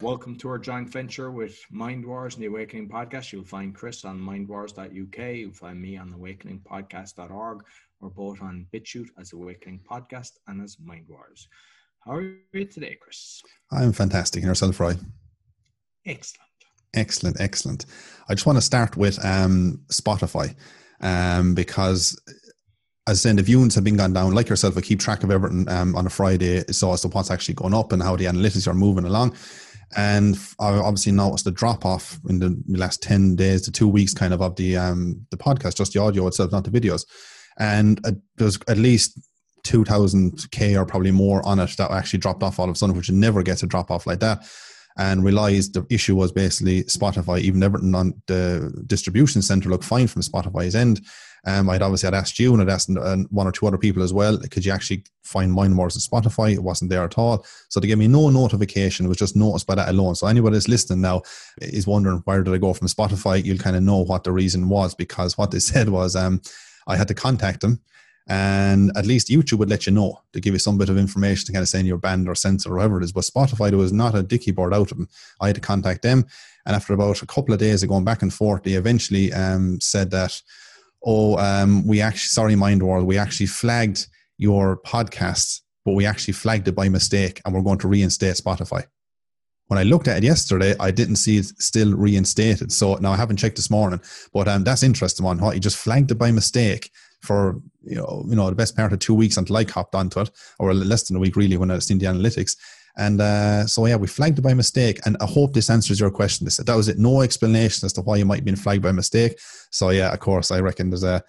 Welcome to our joint venture with Mind Wars and the Awakening Podcast. You'll find Chris on mindwars.uk. You'll find me on awakeningpodcast.org. We're both on BitChute as Awakening Podcast and as Mind Wars. How are you today, Chris? I'm fantastic. And yourself, Roy? Excellent. Excellent, excellent. I just want to start with um, Spotify um, because as saying the viewings have been gone down, like yourself, I keep track of everything um, on a Friday, so as to what's actually going up and how the analytics are moving along. And I obviously noticed the drop off in the last ten days to two weeks, kind of of the um, the podcast, just the audio itself, not the videos. And uh, there's at least 2000 k or probably more on it that actually dropped off all of a sudden, which never gets a drop off like that. And realized the issue was basically Spotify, even everything on the distribution center looked fine from Spotify's end um, I'd obviously had asked you and I'd asked uh, one or two other people as well. Could you actually find Mind Wars on Spotify? It wasn't there at all. So they gave me no notification. It was just noticed by that alone. So anybody that's listening now is wondering where did I go from Spotify? You'll kind of know what the reason was because what they said was um, I had to contact them and at least YouTube would let you know to give you some bit of information to kind of say in your band or sensor or whatever it is. But Spotify, there was not a dicky board out of them. I had to contact them, and after about a couple of days of going back and forth, they eventually um, said that oh, um, we actually, sorry, Mind World, we actually flagged your podcast, but we actually flagged it by mistake and we're going to reinstate Spotify. When I looked at it yesterday, I didn't see it still reinstated. So now I haven't checked this morning, but um, that's interesting one. What you just flagged it by mistake for you know you know the best part of two weeks until I hopped onto it, or less than a week really when I seen the analytics. And uh, so, yeah, we flagged it by mistake. And I hope this answers your question. This, that was it. No explanation as to why you might have been flagged by mistake. So, yeah, of course, I reckon there's a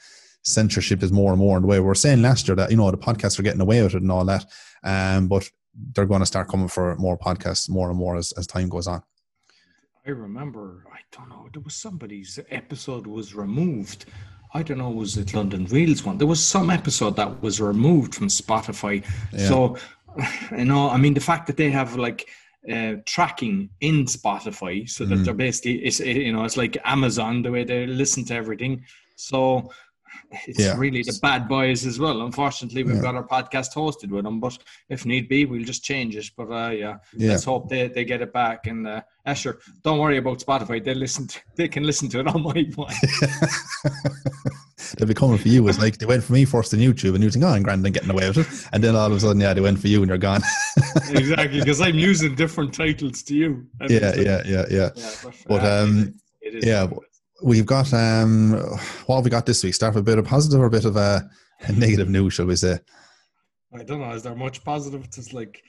censorship is more and more in the way we were saying last year that, you know, the podcasts are getting away with it and all that. Um, but they're going to start coming for more podcasts more and more as, as time goes on. I remember, I don't know, there was somebody's episode was removed. I don't know, was it London Reels one? There was some episode that was removed from Spotify. Yeah. So you know, I mean, the fact that they have like uh, tracking in Spotify, so that mm. they're basically, it's you know, it's like Amazon the way they listen to everything. So it's yeah. really the bad boys as well. Unfortunately, we've yeah. got our podcast hosted with them, but if need be, we'll just change it. But uh, yeah, yeah, let's hope they, they get it back. And uh, Asher, don't worry about Spotify. They listen. To, they can listen to it on my one. they'll be coming for you. It's like they went for me first on YouTube, and you think, "Oh, I'm grand, and getting away with it," and then all of a sudden, yeah, they went for you, and you're gone. exactly, because I'm using different titles to you. Yeah, yeah, yeah, yeah, yeah. But, but um, it is yeah, we've got um, what have we got this week? Start with a bit of positive or a bit of a, a negative news, shall we say? I don't know. Is there much positive? It's like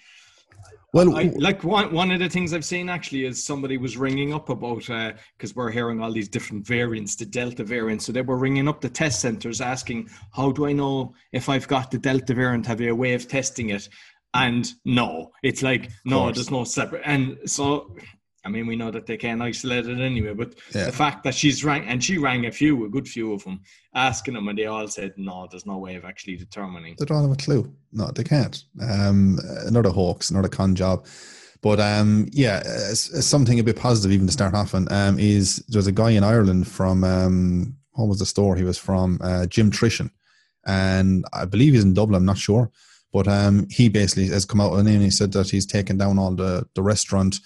well, I, like one one of the things I've seen actually is somebody was ringing up about because uh, we're hearing all these different variants, the Delta variant. So they were ringing up the test centers asking, "How do I know if I've got the Delta variant? Have you a way of testing it?" And no, it's like no, there's no separate. And so I mean, we know that they can't isolate it anyway, but yeah. the fact that she's rang and she rang a few, a good few of them, asking them, and they all said, "No, there's no way of actually determining." They don't have a clue. No, they can't. Um, another hoax, another con job. But um, yeah, something a bit positive even to start off on um, is there's a guy in Ireland from um, what was the store he was from? Uh, Jim Trishan, and I believe he's in Dublin. I'm not sure, but um, he basically has come out and he said that he's taken down all the the restaurant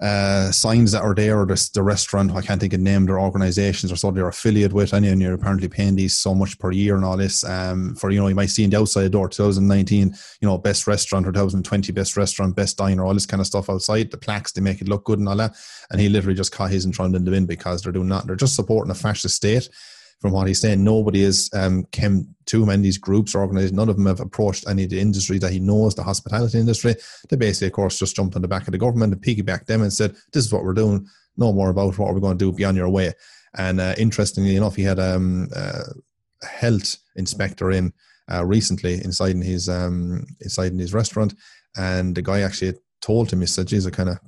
uh, signs that are there or the, the restaurant, I can't think of name their organizations or so they're affiliated with, and you're apparently paying these so much per year and all this um, for, you know, you might see in the outside door 2019, you know, best restaurant or 2020 best restaurant, best diner, all this kind of stuff outside. The plaques, they make it look good and all that. And he literally just caught his and thrown in the bin because they're doing that. They're just supporting a fascist state from what he's saying, nobody has um, come to him in these groups or organizations. None of them have approached any of the industry that he knows, the hospitality industry. They basically, of course, just jumped on the back of the government and piggybacked them and said, "This is what we're doing. No more about what we're going to do. Be on your way." And uh, interestingly enough, he had um, uh, a health inspector in uh, recently inside in his um, inside in his restaurant, and the guy actually told him, he said, geez, I kind of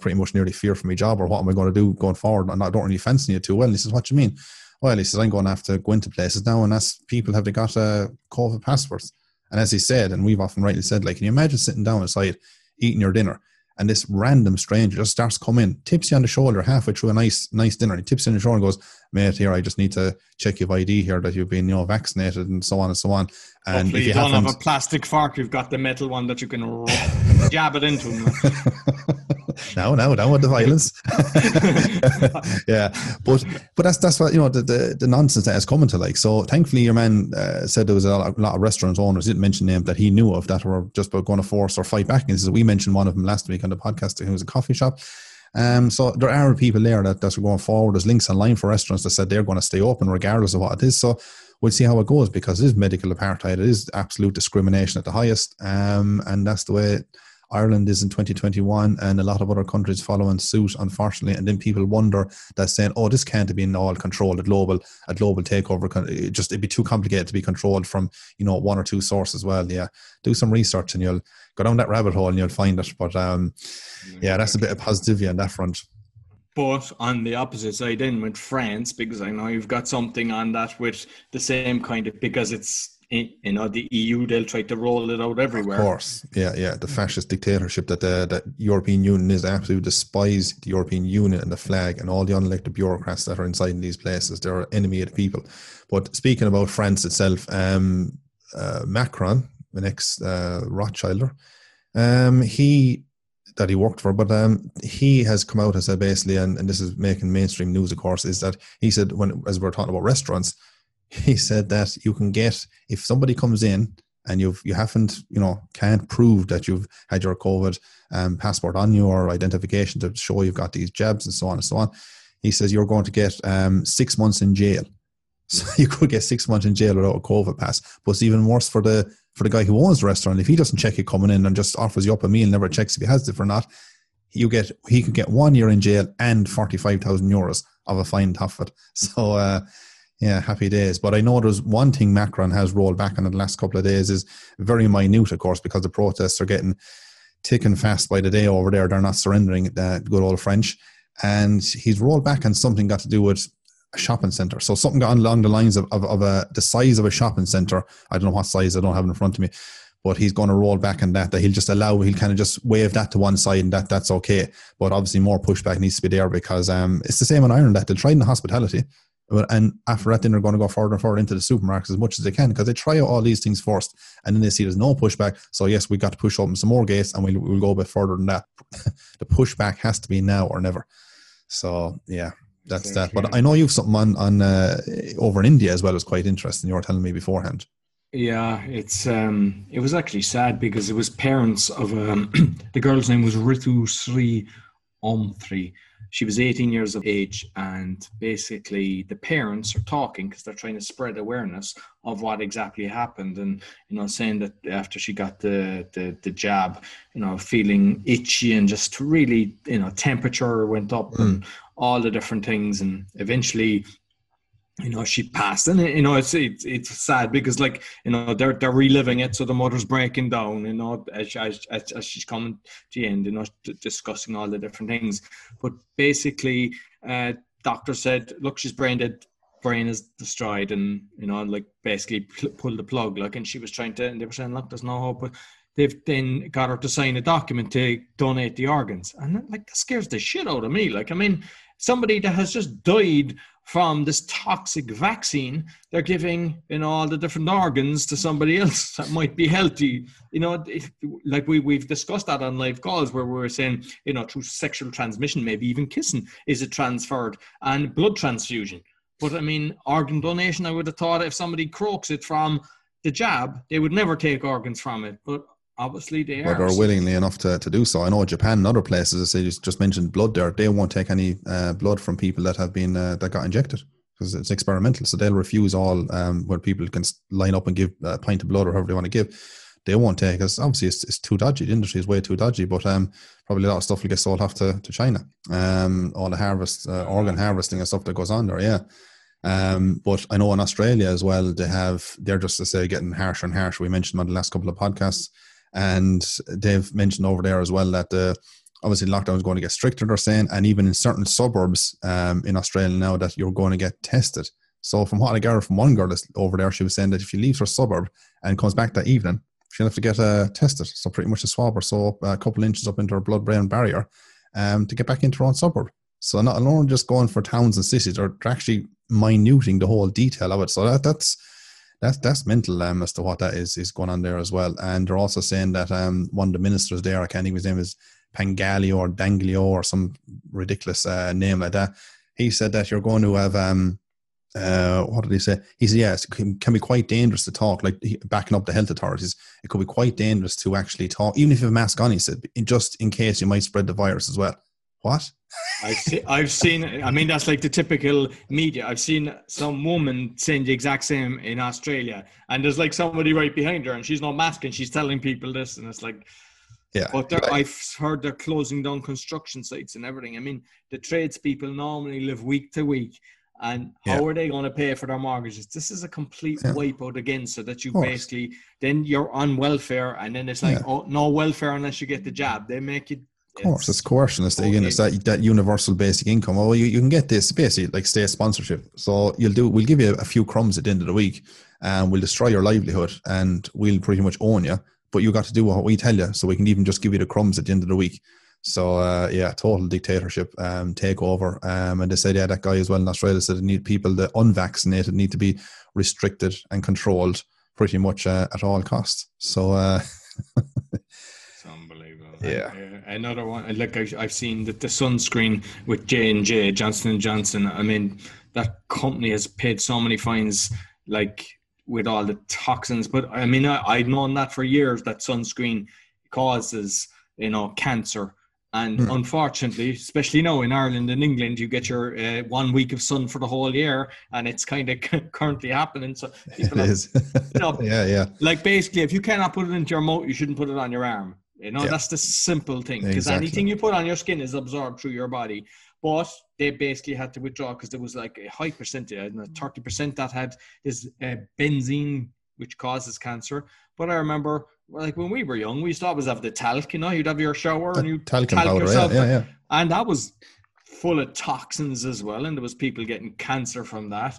pretty much nearly fear for my job or what am I going to do going forward? And I don't really fancy you too well. And he says, what do you mean? Well, he says, I'm going to have to go into places now and ask people, have they got a COVID passports? And as he said, and we've often rightly said, like, can you imagine sitting down aside, eating your dinner, and this random stranger just starts coming, tips you on the shoulder halfway through a nice, nice dinner. He tips you on the shoulder and goes, "Mate, here, I just need to check your ID here that you've been, you know, vaccinated and so on and so on." And Hopefully if you, you don't have a plastic fork, you've got the metal one that you can jab it into. no, no, no, with the violence. yeah, but but that's that's what you know the, the, the nonsense that is coming to like. So thankfully, your man uh, said there was a lot, a lot, of restaurant owners didn't mention names that he knew of that were just about going to force or fight back. And so we mentioned one of them last week on the podcast. Who was a coffee shop. Um, so there are people there that, that's going forward. There's links online for restaurants that said they're going to stay open regardless of what it is. So we'll see how it goes because it is medical apartheid. It is absolute discrimination at the highest. Um, and that's the way Ireland is in 2021 and a lot of other countries following suit, unfortunately. And then people wonder that saying, oh, this can't be in all controlled a global, a global takeover. It just, it'd be too complicated to be controlled from, you know, one or two sources. Well, yeah, do some research and you'll go down that rabbit hole and you'll find it. But um, yeah, that's a bit of positivity on that front. But on the opposite side, then with France, because I know you've got something on that with the same kind of because it's you know the EU they'll try to roll it out everywhere. Of course, yeah, yeah. The fascist dictatorship that the that European Union is absolutely despise the European Union and the flag and all the unelected bureaucrats that are inside in these places. They're enemy of the people. But speaking about France itself, um, uh, Macron, the ex uh, Rothschilder, um, he that he worked for, but um, he has come out and said basically, and, and this is making mainstream news, of course, is that he said when as we we're talking about restaurants he said that you can get if somebody comes in and you've you haven't you know can't prove that you've had your COVID um, passport on you or identification to show you've got these jabs and so on and so on. He says you're going to get um, six months in jail. So you could get six months in jail without a COVID pass. But it's even worse for the for the guy who owns the restaurant. If he doesn't check you coming in and just offers you up a meal, never checks if he has it or not, you get he could get one year in jail and forty five thousand euros of a fine tough So uh, yeah, happy days. But I know there's one thing Macron has rolled back on in the last couple of days is very minute, of course, because the protests are getting ticking fast by the day over there. They're not surrendering the good old French. And he's rolled back on something got to do with a shopping centre. So something got along the lines of, of, of a, the size of a shopping centre. I don't know what size, I don't have in front of me. But he's going to roll back on that. That he'll just allow, he'll kind of just wave that to one side, and that that's okay. But obviously, more pushback needs to be there because um, it's the same in Ireland that they tried in the hospitality and after that, then they're going to go further and further into the supermarkets as much as they can because they try out all these things first, and then they see there's no pushback. So yes, we got to push open some more gates, and we'll, we'll go a bit further than that. the pushback has to be now or never. So yeah, that's that. But I know you've something on on uh, over in India as well. It's quite interesting. You were telling me beforehand. Yeah, it's um, it was actually sad because it was parents of um, the girl's name was Ritu Sri Omthri she was 18 years of age and basically the parents are talking because they're trying to spread awareness of what exactly happened and you know saying that after she got the the, the jab you know feeling itchy and just really you know temperature went up mm. and all the different things and eventually you know she passed. And you know it's it's, it's sad because like you know they're they're reliving it so the mother's breaking down you know as, as, as she's coming to the end you know discussing all the different things. But basically uh doctor said look she's brain dead brain is destroyed and you know like basically pull the plug like and she was trying to and they were saying look there's no hope. But they've then got her to sign a document to donate the organs. And like that scares the shit out of me. Like i mean somebody that has just died from this toxic vaccine they're giving you know all the different organs to somebody else that might be healthy. You know like we, we've discussed that on live calls where we we're saying you know through sexual transmission maybe even kissing is it transferred and blood transfusion. But i mean organ donation i would have thought if somebody croaks it from the jab they would never take organs from it. But obviously they are. But they're willingly enough to, to do so. I know Japan and other places, as I just, just mentioned blood there, they won't take any uh, blood from people that have been uh, that got injected because it's experimental. So they'll refuse all um, where people can line up and give a pint of blood or however they want to give. They won't take because obviously it's, it's too dodgy. The industry is way too dodgy. But um, probably a lot of stuff will get sold off to, to China. Um, all the harvest, uh, organ harvesting and stuff that goes on there. Yeah. Um, but I know in Australia as well, they have, they're just to say getting harsher and harsher. We mentioned on the last couple of podcasts and they've mentioned over there as well that the obviously lockdown is going to get stricter. They're saying, and even in certain suburbs um, in Australia now that you're going to get tested. So from what I gathered from one girl over there, she was saying that if she leaves her suburb and comes back that evening, she'll have to get uh, tested. So pretty much a swab or so a couple inches up into her blood-brain barrier um, to get back into her own suburb. So not alone just going for towns and cities, they're actually minuting the whole detail of it. So that that's that's that's mental um, as to what that is is going on there as well. And they're also saying that um, one of the ministers there, I can't think his name is Pangaleo or Danglio or some ridiculous uh, name like that. He said that you're going to have um, uh, what did he say? He said, yes, it can, can be quite dangerous to talk, like backing up the health authorities. It could be quite dangerous to actually talk, even if you have a mask on, he said, just in case you might spread the virus as well. What? I've, see, I've seen, I mean, that's like the typical media. I've seen some woman saying the exact same in Australia, and there's like somebody right behind her, and she's not masking, she's telling people this, and it's like, yeah. But I've heard they're closing down construction sites and everything. I mean, the tradespeople normally live week to week. And how yeah. are they going to pay for their mortgages? This is a complete yeah. wipeout again, so that you basically then you're on welfare, and then it's like, yeah. oh, no welfare unless you get the job. They make it of course, it's coercion. It's, again, it's that, that universal basic income. Oh, you, you can get this basically like state sponsorship. So you'll do. We'll give you a few crumbs at the end of the week, and we'll destroy your livelihood, and we'll pretty much own you. But you got to do what we tell you, so we can even just give you the crumbs at the end of the week. So uh, yeah, total dictatorship, um, takeover. Um, and they said, yeah, that guy as well in Australia said need people the unvaccinated need to be restricted and controlled pretty much uh, at all costs. So uh, yeah. Uh, another one, like I, have seen that the sunscreen with J and J, Johnson and Johnson. I mean, that company has paid so many fines, like with all the toxins. But I mean, I, I've known that for years that sunscreen causes, you know, cancer. And hmm. unfortunately, especially now in Ireland and England, you get your uh, one week of sun for the whole year, and it's kind of currently happening. So it have, is. you know, yeah, yeah. Like basically, if you cannot put it into your mouth, you shouldn't put it on your arm. You know, that's the simple thing because exactly. anything you put on your skin is absorbed through your body. But they basically had to withdraw because there was like a high percentage, thirty percent that had this uh, benzene, which causes cancer. But I remember, like when we were young, we used to always have the talc. You know, you'd have your shower and you talc, talc powder, yourself, yeah, yeah, yeah. and that was full of toxins as well, and there was people getting cancer from that.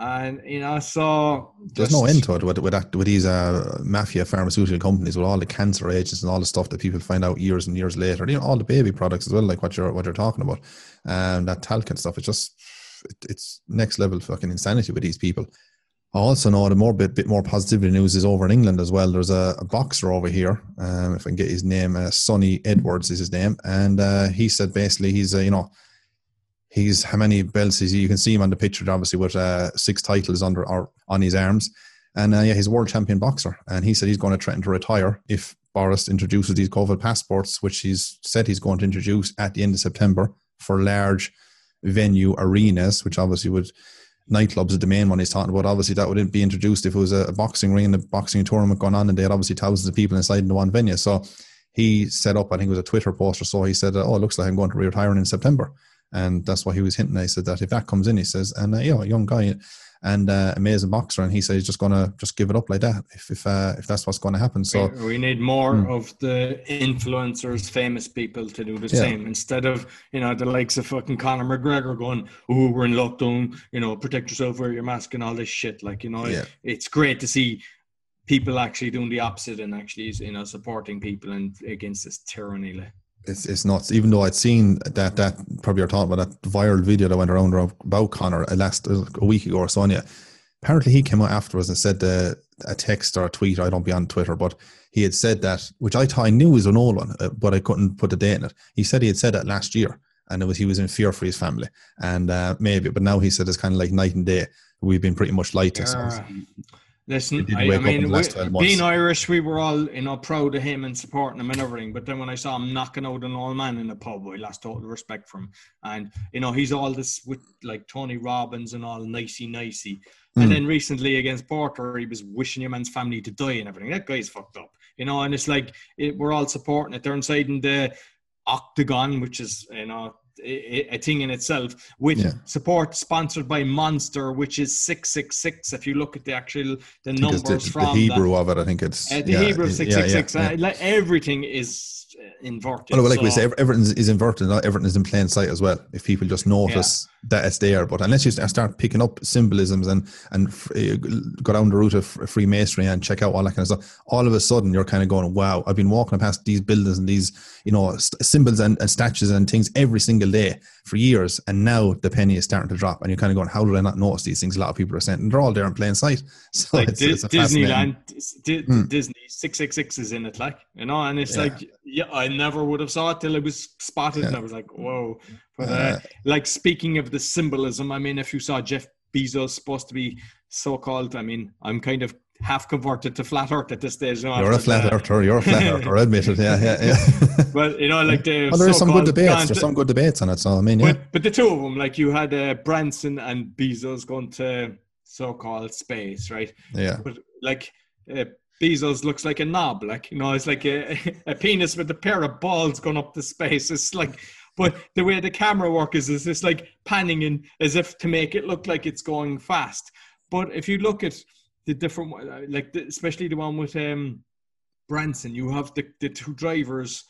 And you know, so there's no end to it with with, that, with these uh, mafia pharmaceutical companies with all the cancer agents and all the stuff that people find out years and years later. You know, all the baby products as well, like what you're what you're talking about, and that talc and stuff. It's just it, it's next level fucking insanity with these people. I also know the more bit bit more positivity news is over in England as well. There's a, a boxer over here, um, if I can get his name, uh, Sunny Edwards is his name, and uh, he said basically he's uh, you know He's how many belts is he? You can see him on the picture, obviously, with uh, six titles under or on his arms. And uh, yeah, he's a world champion boxer. And he said he's going to threaten to retire if Boris introduces these COVID passports, which he's said he's going to introduce at the end of September for large venue arenas, which obviously would nightclubs is the main one he's talking about. Obviously, that wouldn't be introduced if it was a, boxing ring a boxing tournament going on, and they had obviously thousands of people inside in the one venue. So he set up, I think it was a Twitter post or so. He said, "Oh, it looks like I'm going to retire in September." And that's why he was hinting. He said that if that comes in, he says, and uh, you know, a young guy and uh, amazing boxer, and he said he's just gonna just give it up like that if if uh, if that's what's going to happen. So we need more mm. of the influencers, famous people to do the yeah. same instead of you know the likes of fucking Conor McGregor going, "Oh, we're in lockdown," you know, protect yourself, wear your mask, and all this shit. Like you know, yeah. it, it's great to see people actually doing the opposite and actually you know supporting people and against this tyranny. It's it's nuts. Even though I'd seen that that probably you're talking about that viral video that went around about Conor last a week ago or so. yeah, apparently he came out afterwards and said the, a text or a tweet. I don't be on Twitter, but he had said that, which I thought I knew was an old one, uh, but I couldn't put the date in it. He said he had said that last year, and it was he was in fear for his family, and uh, maybe, but now he said it's kind of like night and day. We've been pretty much light. Listen, I, I, mean, we, being Irish, we were all you know proud of him and supporting him and everything. But then when I saw him knocking out an old man in a pub, I lost total respect for him. And you know, he's all this with like Tony Robbins and all nicey nicey. Mm. And hmm. then recently against Poirier, he was wishing your man's family to die and everything. That guy's fucked up, you know. And it's like it, we're all supporting it. They're inside in the octagon, which is you know a thing in itself with yeah. support sponsored by monster which is 666 if you look at the actual the numbers the, from the hebrew that, of it i think it's uh, the yeah, hebrew 666 yeah, uh, like everything is inverted. Well, like so, we say, everything is inverted. Not everything is in plain sight as well. If people just notice yeah. that it's there, but unless you start picking up symbolisms and and uh, go down the route of Freemasonry and check out all that kind of stuff, all of a sudden you're kind of going, "Wow, I've been walking past these buildings and these, you know, symbols and, and statues and things every single day for years, and now the penny is starting to drop, and you're kind of going, "How did I not notice these things?" A lot of people are saying, and they're all there in plain sight. So like it's, it's Disneyland, D- hmm. Disney six six six is in it, like you know, and it's yeah. like yeah, I never would have saw it till it was spotted, yeah. and I was like, "Whoa!" But uh, like speaking of the symbolism, I mean, if you saw Jeff Bezos supposed to be so-called, I mean, I'm kind of half converted to flat earth at this stage. You know, you're a flat earther. You're a flat earther. Admit it. Yeah, yeah, yeah. but you know, like the well, there's some good debates. There's some good debates on it. So I mean, yeah. But, but the two of them, like you had uh, Branson and Bezos going to so-called space, right? Yeah. But like uh, Bezos looks like a knob, like you know, it's like a, a penis with a pair of balls going up the space. It's like, but the way the camera work is, is it's like panning in as if to make it look like it's going fast. But if you look at the different, like the, especially the one with um, Branson, you have the, the two drivers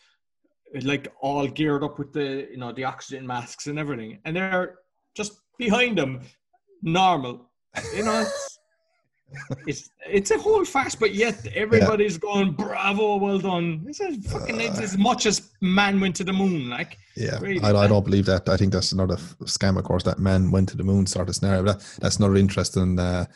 like all geared up with the you know the oxygen masks and everything, and they're just behind them, normal. You know, it's it's a whole fast, but yet everybody's yeah. going, "Bravo, well done!" It's a fucking uh, as much as man went to the moon, like. Yeah, really, I, I, don't believe that. I think that's another scam, of course. That man went to the moon sort of scenario. But that, that's another interesting uh,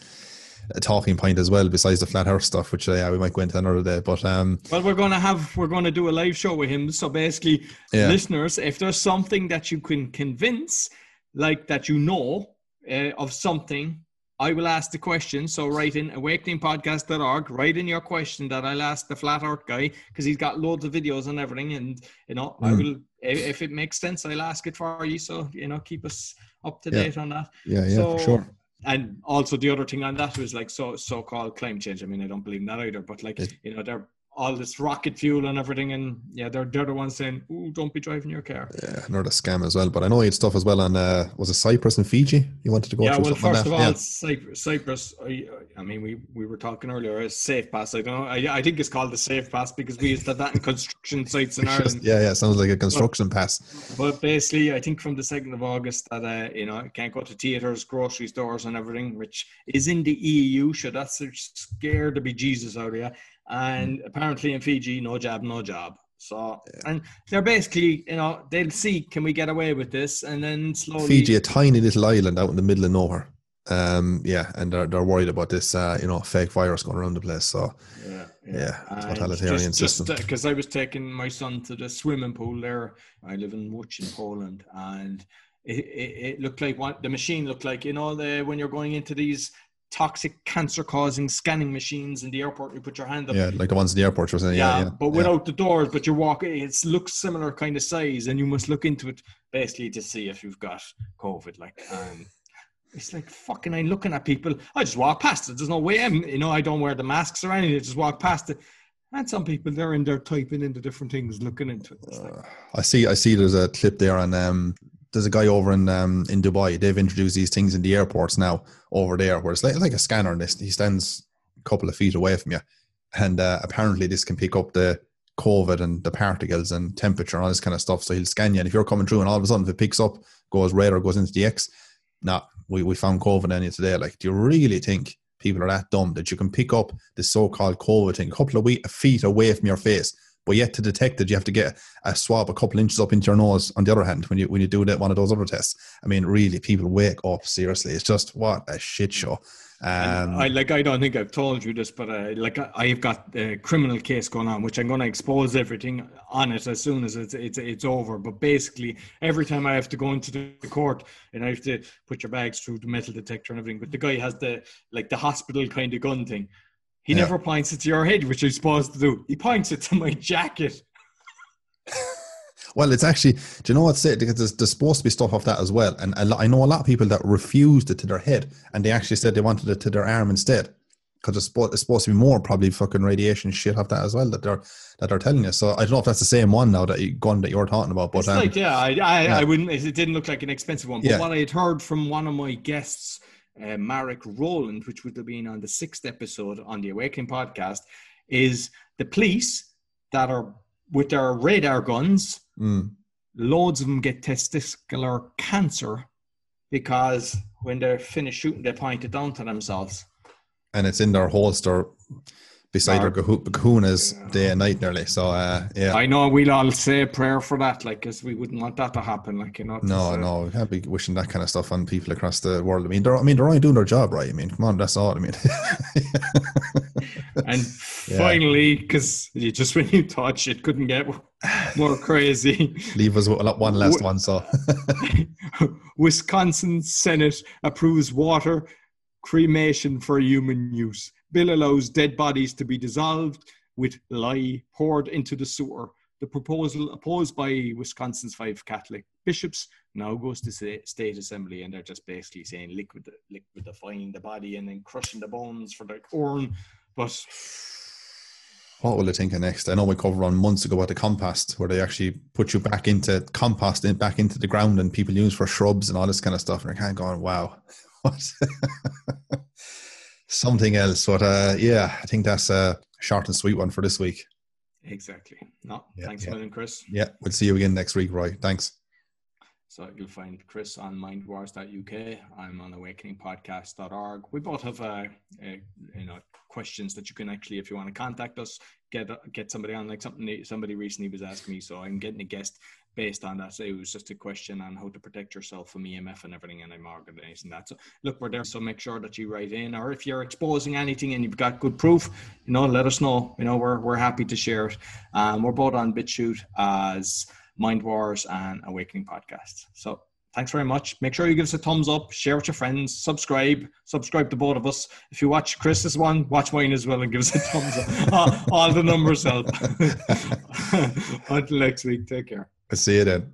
talking point as well. Besides the flat Earth stuff, which uh, yeah, we might go into another day. But um, well, we're gonna have we're gonna do a live show with him. So basically, yeah. listeners, if there's something that you can convince, like that you know uh, of something I will ask the question. So write in awakeningpodcast.org, write in your question that I'll ask the flat earth guy because he's got loads of videos and everything. And, you know, mm. I will, if it makes sense, I'll ask it for you. So, you know, keep us up to date yeah. on that. Yeah, yeah, so, sure. And also the other thing on that was like so so-called climate change. I mean, I don't believe in that either, but like, you know, they're all this rocket fuel and everything. And yeah, they're, they're the ones saying, "Ooh, don't be driving your car." Yeah, another scam as well. But I know you had stuff as well on uh, was it Cyprus and Fiji? You wanted to go yeah, well, first of all, yeah. Cyprus. Cyprus I, I, mean, we we were talking earlier. A safe pass. I don't know. I, I think it's called the safe pass because we used to that in construction sites in Ireland. yeah, yeah, sounds like a construction but, pass. But basically, I think from the second of August that uh, you know can't go to theaters, grocery stores, and everything, which is in the EU. So that's scared to be Jesus out of you and apparently in Fiji, no jab, no job. So, and they're basically, you know, they'll see can we get away with this, and then slowly. Fiji, a tiny little island out in the middle of nowhere. Um, yeah, and they're they're worried about this, uh, you know, fake virus going around the place. So, yeah, yeah, yeah totalitarian just, system. Because uh, I was taking my son to the swimming pool there. I live in Łódź in Poland, and it, it, it, looked like what the machine looked like you know the when you're going into these toxic cancer causing scanning machines in the airport. You put your hand up. Yeah like the ones in the airport yeah, yeah, yeah but without yeah. the doors but you walk it looks similar kind of size and you must look into it basically to see if you've got covid like um it's like fucking I'm looking at people I just walk past it. There's no way I'm you know I don't wear the masks or anything. I just walk past it. And some people they're in there typing into different things looking into it. Like, uh, I see I see there's a clip there on um there's a guy over in um, in Dubai. They've introduced these things in the airports now over there, where it's like, like a scanner. And this he stands a couple of feet away from you, and uh, apparently this can pick up the COVID and the particles and temperature and all this kind of stuff. So he'll scan you, and if you're coming through, and all of a sudden if it picks up, goes red or goes into the X, nah, we, we found COVID in you today. Like, do you really think people are that dumb that you can pick up the so-called COVID thing a couple of feet away from your face? But yet to detect it, you have to get a swab a couple inches up into your nose. On the other hand, when you when you do that one of those other tests, I mean, really, people wake up. Seriously, it's just what a shit show. Um, I like. I don't think I've told you this, but uh, like I've got a criminal case going on, which I'm going to expose everything on it as soon as it's it's it's over. But basically, every time I have to go into the court and I have to put your bags through the metal detector and everything, but the guy has the like the hospital kind of gun thing. He yeah. never points it to your head, which he's supposed to do. He points it to my jacket. well, it's actually, do you know what's it? Because there's, there's, supposed to be stuff off that as well. And I know a lot of people that refused it to their head and they actually said they wanted it to their arm instead. Because it's, it's, supposed to be more probably fucking radiation shit off that as well that they're that they're telling you. So I don't know if that's the same one now that you, gun that you're talking about. But um, like yeah, I I, yeah. I, wouldn't. It didn't look like an expensive one. But yeah. what I had heard from one of my guests uh, Marek Roland, which would have been on the sixth episode on the Awakening podcast, is the police that are with their radar guns. Mm. Loads of them get testicular cancer because when they're finished shooting, they point it down to themselves. And it's in their holster beside our kahunas day and night nearly. So uh, yeah, I know we'll all say a prayer for that, like, because we wouldn't want that to happen, like you know. No, no, we can't be wishing that kind of stuff on people across the world. I mean, they're I mean they're only doing their job, right? I mean, come on, that's all. I mean, and finally, because just when you touch, it couldn't get more crazy. Leave us one last one. So, Wisconsin Senate approves water cremation for human use. Bill allows dead bodies to be dissolved with lye poured into the sewer. The proposal, opposed by Wisconsin's five Catholic bishops, now goes to state assembly, and they're just basically saying liquid, liquidifying the body and then crushing the bones for the urn. But what will they think of next? I know we covered on months ago about the compost, where they actually put you back into compost and back into the ground, and people use for shrubs and all this kind of stuff. And I kind of going, wow, something else. But uh, yeah, I think that's a short and sweet one for this week. Exactly. No, yeah, thanks yeah. a million, Chris. Yeah, we'll see you again next week, Roy. Thanks. So you'll find Chris on mindwars.uk. I'm on awakeningpodcast.org. We both have, uh, uh, you know, questions that you can actually, if you want to contact us, get get somebody on. Like something somebody recently was asking me, so I'm getting a guest based on that. So it was just a question on how to protect yourself from EMF and everything, and I'm organizing that. So look, we're there. So make sure that you write in, or if you're exposing anything and you've got good proof, you know, let us know. You know, we're we're happy to share it. Um, we're both on BitChute as Mind Wars and Awakening podcasts. So thanks very much. Make sure you give us a thumbs up, share with your friends, subscribe, subscribe to both of us. If you watch Chris's one, watch mine as well and give us a thumbs up. all, all the numbers help. Until next week, take care. I see you then.